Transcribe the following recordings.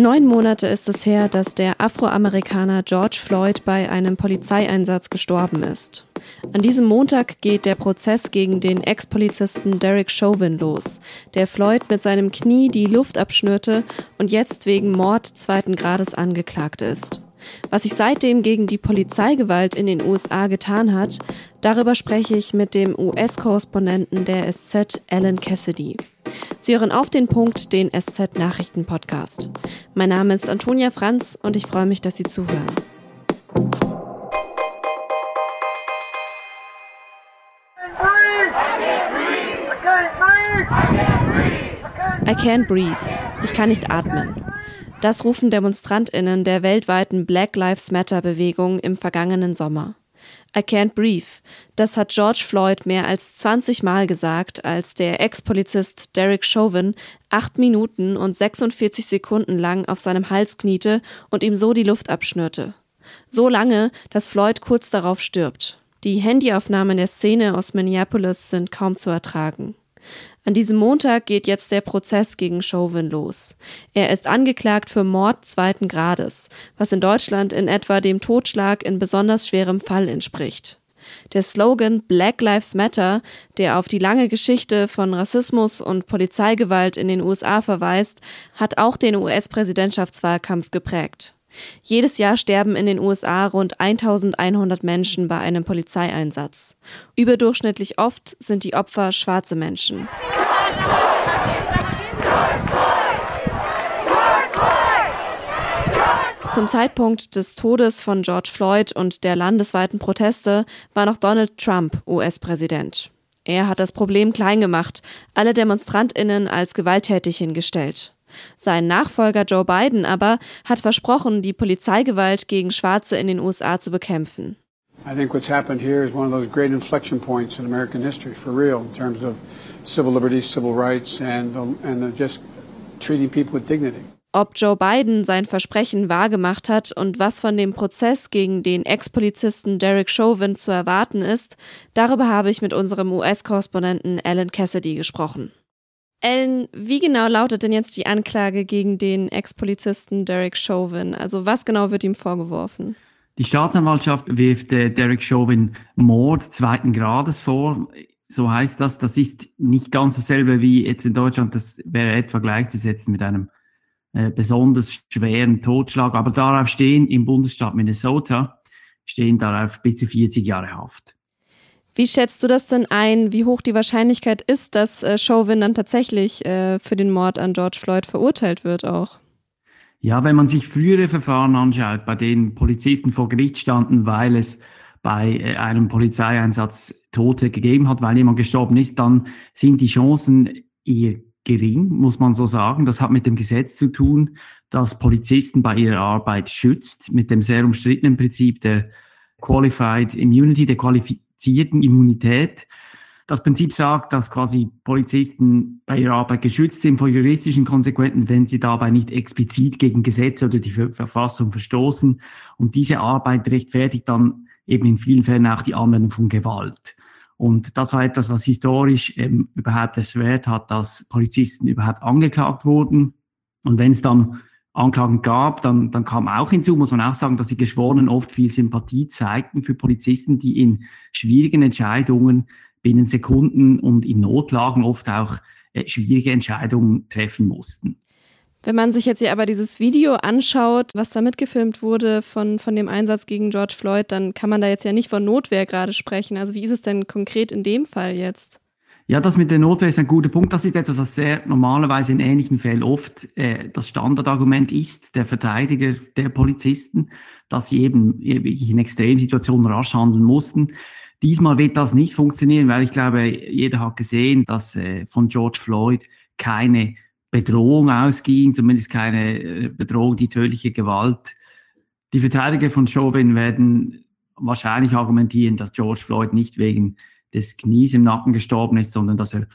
Neun Monate ist es her, dass der Afroamerikaner George Floyd bei einem Polizeieinsatz gestorben ist. An diesem Montag geht der Prozess gegen den Ex-Polizisten Derek Chauvin los, der Floyd mit seinem Knie die Luft abschnürte und jetzt wegen Mord zweiten Grades angeklagt ist. Was sich seitdem gegen die Polizeigewalt in den USA getan hat, darüber spreche ich mit dem US-Korrespondenten der SZ, Alan Cassidy. Sie hören auf den Punkt den SZ Nachrichten Podcast. Mein Name ist Antonia Franz und ich freue mich, dass Sie zuhören. I can't breathe. Ich kann nicht atmen. Das rufen Demonstrantinnen der weltweiten Black Lives Matter Bewegung im vergangenen Sommer. I can't breathe. Das hat George Floyd mehr als 20 Mal gesagt, als der Ex-Polizist Derek Chauvin acht Minuten und 46 Sekunden lang auf seinem Hals kniete und ihm so die Luft abschnürte. So lange, dass Floyd kurz darauf stirbt. Die Handyaufnahmen der Szene aus Minneapolis sind kaum zu ertragen. An diesem Montag geht jetzt der Prozess gegen Chauvin los. Er ist angeklagt für Mord zweiten Grades, was in Deutschland in etwa dem Totschlag in besonders schwerem Fall entspricht. Der Slogan Black Lives Matter, der auf die lange Geschichte von Rassismus und Polizeigewalt in den USA verweist, hat auch den US-Präsidentschaftswahlkampf geprägt. Jedes Jahr sterben in den USA rund 1100 Menschen bei einem Polizeieinsatz. Überdurchschnittlich oft sind die Opfer schwarze Menschen. Zum Zeitpunkt des Todes von George Floyd und der landesweiten Proteste war noch Donald Trump US-Präsident. Er hat das Problem klein gemacht, alle Demonstrantinnen als gewalttätig hingestellt. Sein Nachfolger Joe Biden aber hat versprochen, die Polizeigewalt gegen Schwarze in den USA zu bekämpfen. I think what's happened here is one of those great inflection points in American history, for real, in terms of civil liberties, civil rights, and, and just treating people with dignity. Ob Joe Biden sein Versprechen wahrgemacht hat und was von dem Prozess gegen den Ex-Polizisten Derek Chauvin zu erwarten ist, darüber habe ich mit unserem US-Korrespondenten Alan Cassidy gesprochen. Ellen, wie genau lautet denn jetzt die Anklage gegen den Ex-Polizisten Derek Chauvin? Also was genau wird ihm vorgeworfen? Die Staatsanwaltschaft wirft äh, Derek Chauvin Mord zweiten Grades vor. So heißt das. Das ist nicht ganz dasselbe wie jetzt in Deutschland. Das wäre etwa gleichzusetzen mit einem äh, besonders schweren Totschlag. Aber darauf stehen im Bundesstaat Minnesota stehen darauf bis zu 40 Jahre Haft. Wie schätzt du das denn ein, wie hoch die Wahrscheinlichkeit ist, dass äh, Chauvin dann tatsächlich äh, für den Mord an George Floyd verurteilt wird auch? Ja, wenn man sich frühere Verfahren anschaut, bei denen Polizisten vor Gericht standen, weil es bei äh, einem Polizeieinsatz Tote gegeben hat, weil jemand gestorben ist, dann sind die Chancen eher gering, muss man so sagen. Das hat mit dem Gesetz zu tun, das Polizisten bei ihrer Arbeit schützt, mit dem sehr umstrittenen Prinzip der Qualified Immunity, der Qualifizierung qualifizierten Immunität. Das Prinzip sagt, dass quasi Polizisten bei ihrer Arbeit geschützt sind vor juristischen Konsequenzen, wenn sie dabei nicht explizit gegen Gesetze oder die Verfassung verstoßen. Und diese Arbeit rechtfertigt dann eben in vielen Fällen auch die Anwendung von Gewalt. Und das war etwas, was historisch ähm, überhaupt erschwert hat, dass Polizisten überhaupt angeklagt wurden. Und wenn es dann Anklagen gab, dann, dann kam auch hinzu, muss man auch sagen, dass die Geschworenen oft viel Sympathie zeigten für Polizisten, die in schwierigen Entscheidungen binnen Sekunden und in Notlagen oft auch äh, schwierige Entscheidungen treffen mussten. Wenn man sich jetzt hier aber dieses Video anschaut, was da mitgefilmt wurde von, von dem Einsatz gegen George Floyd, dann kann man da jetzt ja nicht von Notwehr gerade sprechen. Also wie ist es denn konkret in dem Fall jetzt? Ja, das mit der Notwehr ist ein guter Punkt. Das ist etwas, was sehr normalerweise in ähnlichen Fällen oft äh, das Standardargument ist, der Verteidiger der Polizisten, dass sie eben wirklich in Extremsituationen rasch handeln mussten. Diesmal wird das nicht funktionieren, weil ich glaube, jeder hat gesehen, dass äh, von George Floyd keine Bedrohung ausging, zumindest keine äh, Bedrohung, die tödliche Gewalt. Die Verteidiger von Chauvin werden wahrscheinlich argumentieren, dass George Floyd nicht wegen des Knies im Nacken gestorben ist, sondern dass er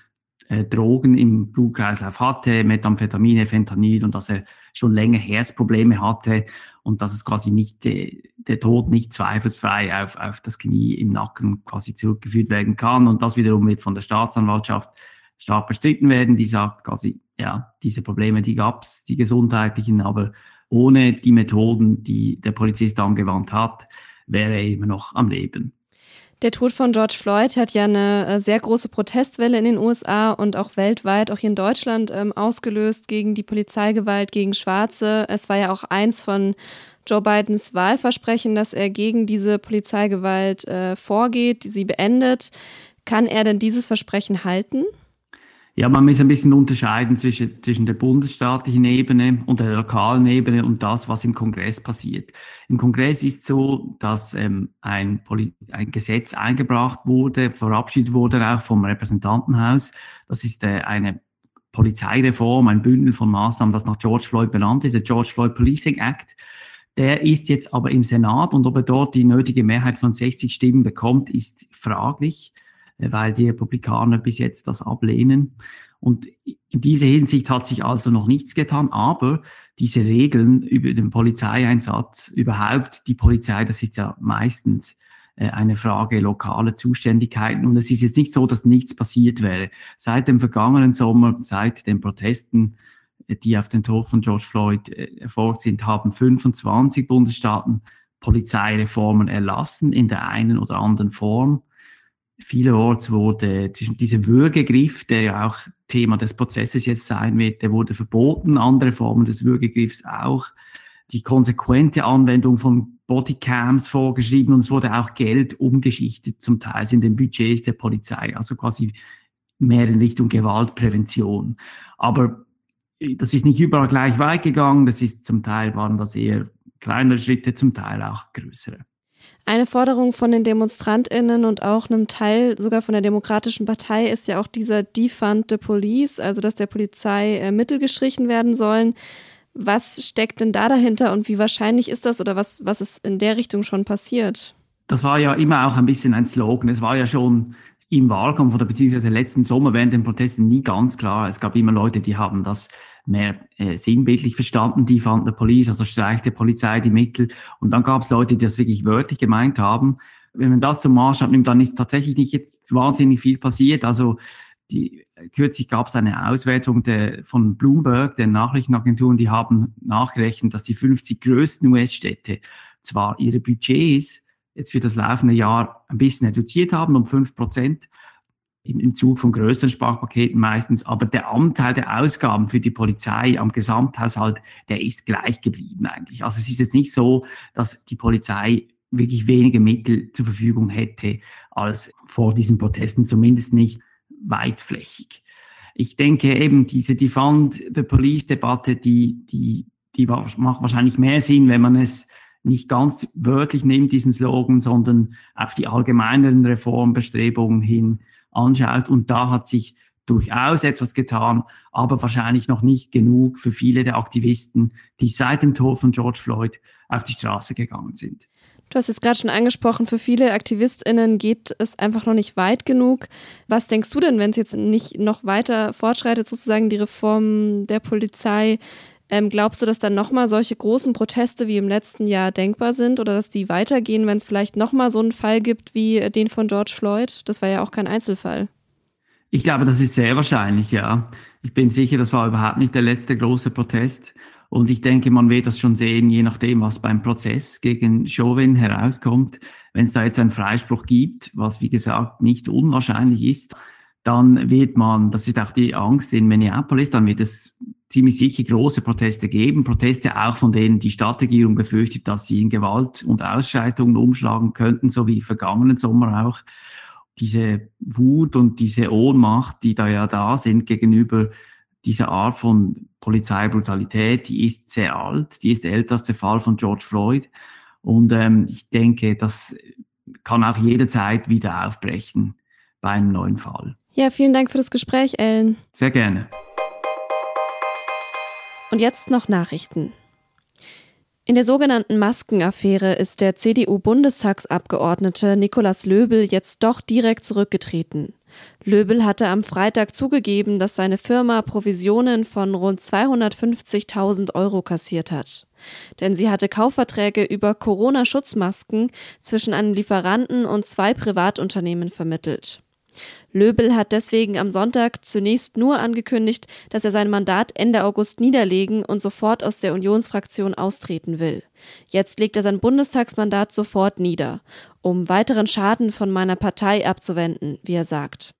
äh, Drogen im Blutkreislauf hatte, Methamphetamine, Fentanyl und dass er schon länger Herzprobleme hatte und dass es quasi nicht äh, der Tod nicht zweifelsfrei auf, auf das Knie im Nacken quasi zurückgeführt werden kann. Und das wiederum wird von der Staatsanwaltschaft stark bestritten werden, die sagt quasi, ja, diese Probleme, die gab es, die gesundheitlichen, aber ohne die Methoden, die der Polizist angewandt hat, wäre er immer noch am Leben. Der Tod von George Floyd hat ja eine äh, sehr große Protestwelle in den USA und auch weltweit, auch hier in Deutschland, ähm, ausgelöst gegen die Polizeigewalt gegen Schwarze. Es war ja auch eins von Joe Bidens Wahlversprechen, dass er gegen diese Polizeigewalt äh, vorgeht, sie beendet. Kann er denn dieses Versprechen halten? Ja, man muss ein bisschen unterscheiden zwischen, zwischen der bundesstaatlichen Ebene und der lokalen Ebene und das, was im Kongress passiert. Im Kongress ist so, dass ähm, ein, ein Gesetz eingebracht wurde, verabschiedet wurde auch vom Repräsentantenhaus. Das ist äh, eine Polizeireform, ein Bündel von Maßnahmen, das nach George Floyd benannt ist, der George Floyd Policing Act. Der ist jetzt aber im Senat und ob er dort die nötige Mehrheit von 60 Stimmen bekommt, ist fraglich. Äh, weil die Republikaner bis jetzt das ablehnen. Und in dieser Hinsicht hat sich also noch nichts getan, aber diese Regeln über den Polizeieinsatz, überhaupt die Polizei, das ist ja meistens äh, eine Frage lokaler Zuständigkeiten. Und es ist jetzt nicht so, dass nichts passiert wäre. Seit dem vergangenen Sommer, seit den Protesten, äh, die auf den Tod von George Floyd erfolgt sind, haben 25 Bundesstaaten Polizeireformen erlassen in der einen oder anderen Form vielerorts wurde dieser Würgegriff, der ja auch Thema des Prozesses jetzt sein wird, der wurde verboten, andere Formen des Würgegriffs auch. Die konsequente Anwendung von Bodycams vorgeschrieben und es wurde auch Geld umgeschichtet, zum Teil in den Budgets der Polizei, also quasi mehr in Richtung Gewaltprävention. Aber das ist nicht überall gleich weit gegangen, das ist zum Teil waren das eher kleinere Schritte, zum Teil auch größere. Eine Forderung von den DemonstrantInnen und auch einem Teil sogar von der Demokratischen Partei ist ja auch dieser Defund the Police, also dass der Polizei äh, Mittel gestrichen werden sollen. Was steckt denn da dahinter und wie wahrscheinlich ist das oder was, was ist in der Richtung schon passiert? Das war ja immer auch ein bisschen ein Slogan. Es war ja schon im Wahlkampf oder beziehungsweise letzten Sommer während den Protesten nie ganz klar. Es gab immer Leute, die haben das mehr äh, sinnbildlich verstanden, die fanden der Police, also streicht der Polizei die Mittel. Und dann gab es Leute, die das wirklich wörtlich gemeint haben. Wenn man das zum Maßstab nimmt, dann ist tatsächlich nicht jetzt wahnsinnig viel passiert. Also die, kürzlich gab es eine Auswertung der, von Bloomberg, der Nachrichtenagenturen, die haben nachgerechnet, dass die 50 größten US-Städte zwar ihre Budgets jetzt für das laufende Jahr ein bisschen reduziert haben um fünf Prozent, im, Zug von größeren Sparpaketen meistens, aber der Anteil der Ausgaben für die Polizei am Gesamthaushalt, der ist gleich geblieben eigentlich. Also es ist jetzt nicht so, dass die Polizei wirklich weniger Mittel zur Verfügung hätte als vor diesen Protesten, zumindest nicht weitflächig. Ich denke eben, diese Defund the Police-Debatte, die, die, die macht wahrscheinlich mehr Sinn, wenn man es nicht ganz wörtlich nimmt, diesen Slogan, sondern auf die allgemeineren Reformbestrebungen hin anschaut. Und da hat sich durchaus etwas getan, aber wahrscheinlich noch nicht genug für viele der Aktivisten, die seit dem Tod von George Floyd auf die Straße gegangen sind. Du hast es gerade schon angesprochen, für viele AktivistInnen geht es einfach noch nicht weit genug. Was denkst du denn, wenn es jetzt nicht noch weiter fortschreitet, sozusagen die Reform der Polizei? Ähm, glaubst du, dass dann nochmal solche großen Proteste wie im letzten Jahr denkbar sind oder dass die weitergehen, wenn es vielleicht nochmal so einen Fall gibt wie den von George Floyd? Das war ja auch kein Einzelfall. Ich glaube, das ist sehr wahrscheinlich, ja. Ich bin sicher, das war überhaupt nicht der letzte große Protest. Und ich denke, man wird das schon sehen, je nachdem, was beim Prozess gegen Chauvin herauskommt. Wenn es da jetzt einen Freispruch gibt, was wie gesagt nicht unwahrscheinlich ist, dann wird man, das ist auch die Angst in Minneapolis, dann wird es ziemlich sicher große Proteste geben. Proteste auch von denen die Stadtregierung befürchtet, dass sie in Gewalt und Ausschreitungen umschlagen könnten, so wie vergangenen Sommer auch. Diese Wut und diese Ohnmacht, die da ja da sind gegenüber dieser Art von Polizeibrutalität, die ist sehr alt, die ist der Fall von George Floyd. Und ähm, ich denke, das kann auch jederzeit wieder aufbrechen bei einem neuen Fall. Ja, vielen Dank für das Gespräch, Ellen. Sehr gerne. Und jetzt noch Nachrichten. In der sogenannten Maskenaffäre ist der CDU-Bundestagsabgeordnete Nikolaus Löbel jetzt doch direkt zurückgetreten. Löbel hatte am Freitag zugegeben, dass seine Firma Provisionen von rund 250.000 Euro kassiert hat. Denn sie hatte Kaufverträge über Corona-Schutzmasken zwischen einem Lieferanten und zwei Privatunternehmen vermittelt. Löbel hat deswegen am Sonntag zunächst nur angekündigt, dass er sein Mandat Ende August niederlegen und sofort aus der Unionsfraktion austreten will. Jetzt legt er sein Bundestagsmandat sofort nieder, um weiteren Schaden von meiner Partei abzuwenden, wie er sagt.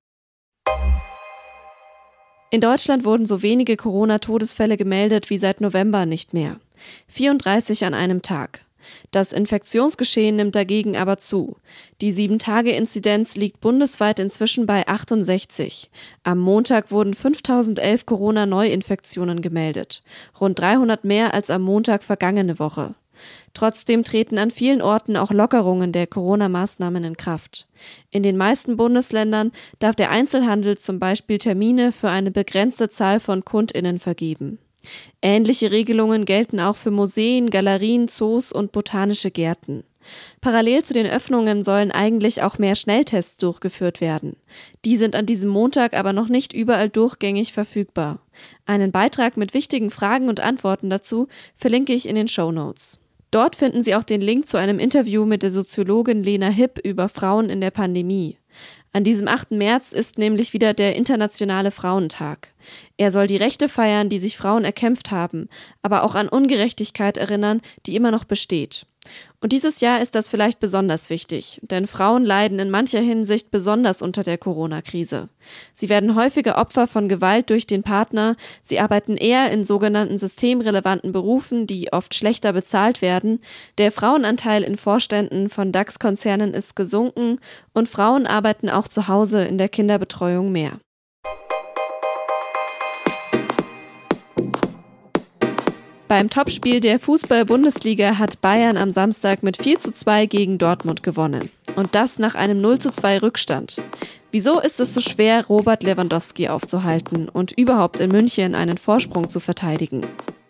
In Deutschland wurden so wenige Corona-Todesfälle gemeldet wie seit November nicht mehr. 34 an einem Tag. Das Infektionsgeschehen nimmt dagegen aber zu. Die 7-Tage-Inzidenz liegt bundesweit inzwischen bei 68. Am Montag wurden 5011 Corona-Neuinfektionen gemeldet, rund 300 mehr als am Montag vergangene Woche. Trotzdem treten an vielen Orten auch Lockerungen der Corona-Maßnahmen in Kraft. In den meisten Bundesländern darf der Einzelhandel zum Beispiel Termine für eine begrenzte Zahl von KundInnen vergeben. Ähnliche Regelungen gelten auch für Museen, Galerien, Zoos und botanische Gärten. Parallel zu den Öffnungen sollen eigentlich auch mehr Schnelltests durchgeführt werden. Die sind an diesem Montag aber noch nicht überall durchgängig verfügbar. Einen Beitrag mit wichtigen Fragen und Antworten dazu verlinke ich in den Show Notes. Dort finden Sie auch den Link zu einem Interview mit der Soziologin Lena Hipp über Frauen in der Pandemie. An diesem 8. März ist nämlich wieder der Internationale Frauentag. Er soll die Rechte feiern, die sich Frauen erkämpft haben, aber auch an Ungerechtigkeit erinnern, die immer noch besteht. Und dieses Jahr ist das vielleicht besonders wichtig, denn Frauen leiden in mancher Hinsicht besonders unter der Corona-Krise. Sie werden häufiger Opfer von Gewalt durch den Partner, sie arbeiten eher in sogenannten systemrelevanten Berufen, die oft schlechter bezahlt werden, der Frauenanteil in Vorständen von DAX-Konzernen ist gesunken und Frauen arbeiten auch zu Hause in der Kinderbetreuung mehr. Beim Topspiel der Fußball-Bundesliga hat Bayern am Samstag mit 4 zu 2 gegen Dortmund gewonnen. Und das nach einem 0 zu 2 Rückstand. Wieso ist es so schwer, Robert Lewandowski aufzuhalten und überhaupt in München einen Vorsprung zu verteidigen?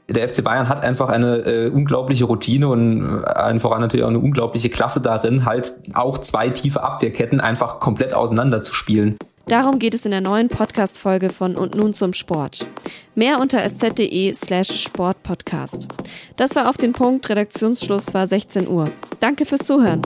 der FC Bayern hat einfach eine äh, unglaubliche Routine und äh, allen voran natürlich auch eine unglaubliche Klasse darin, halt auch zwei tiefe Abwehrketten einfach komplett auseinander zu spielen. Darum geht es in der neuen Podcast-Folge von Und nun zum Sport. Mehr unter sz.de slash Sportpodcast. Das war auf den Punkt. Redaktionsschluss war 16 Uhr. Danke fürs Zuhören.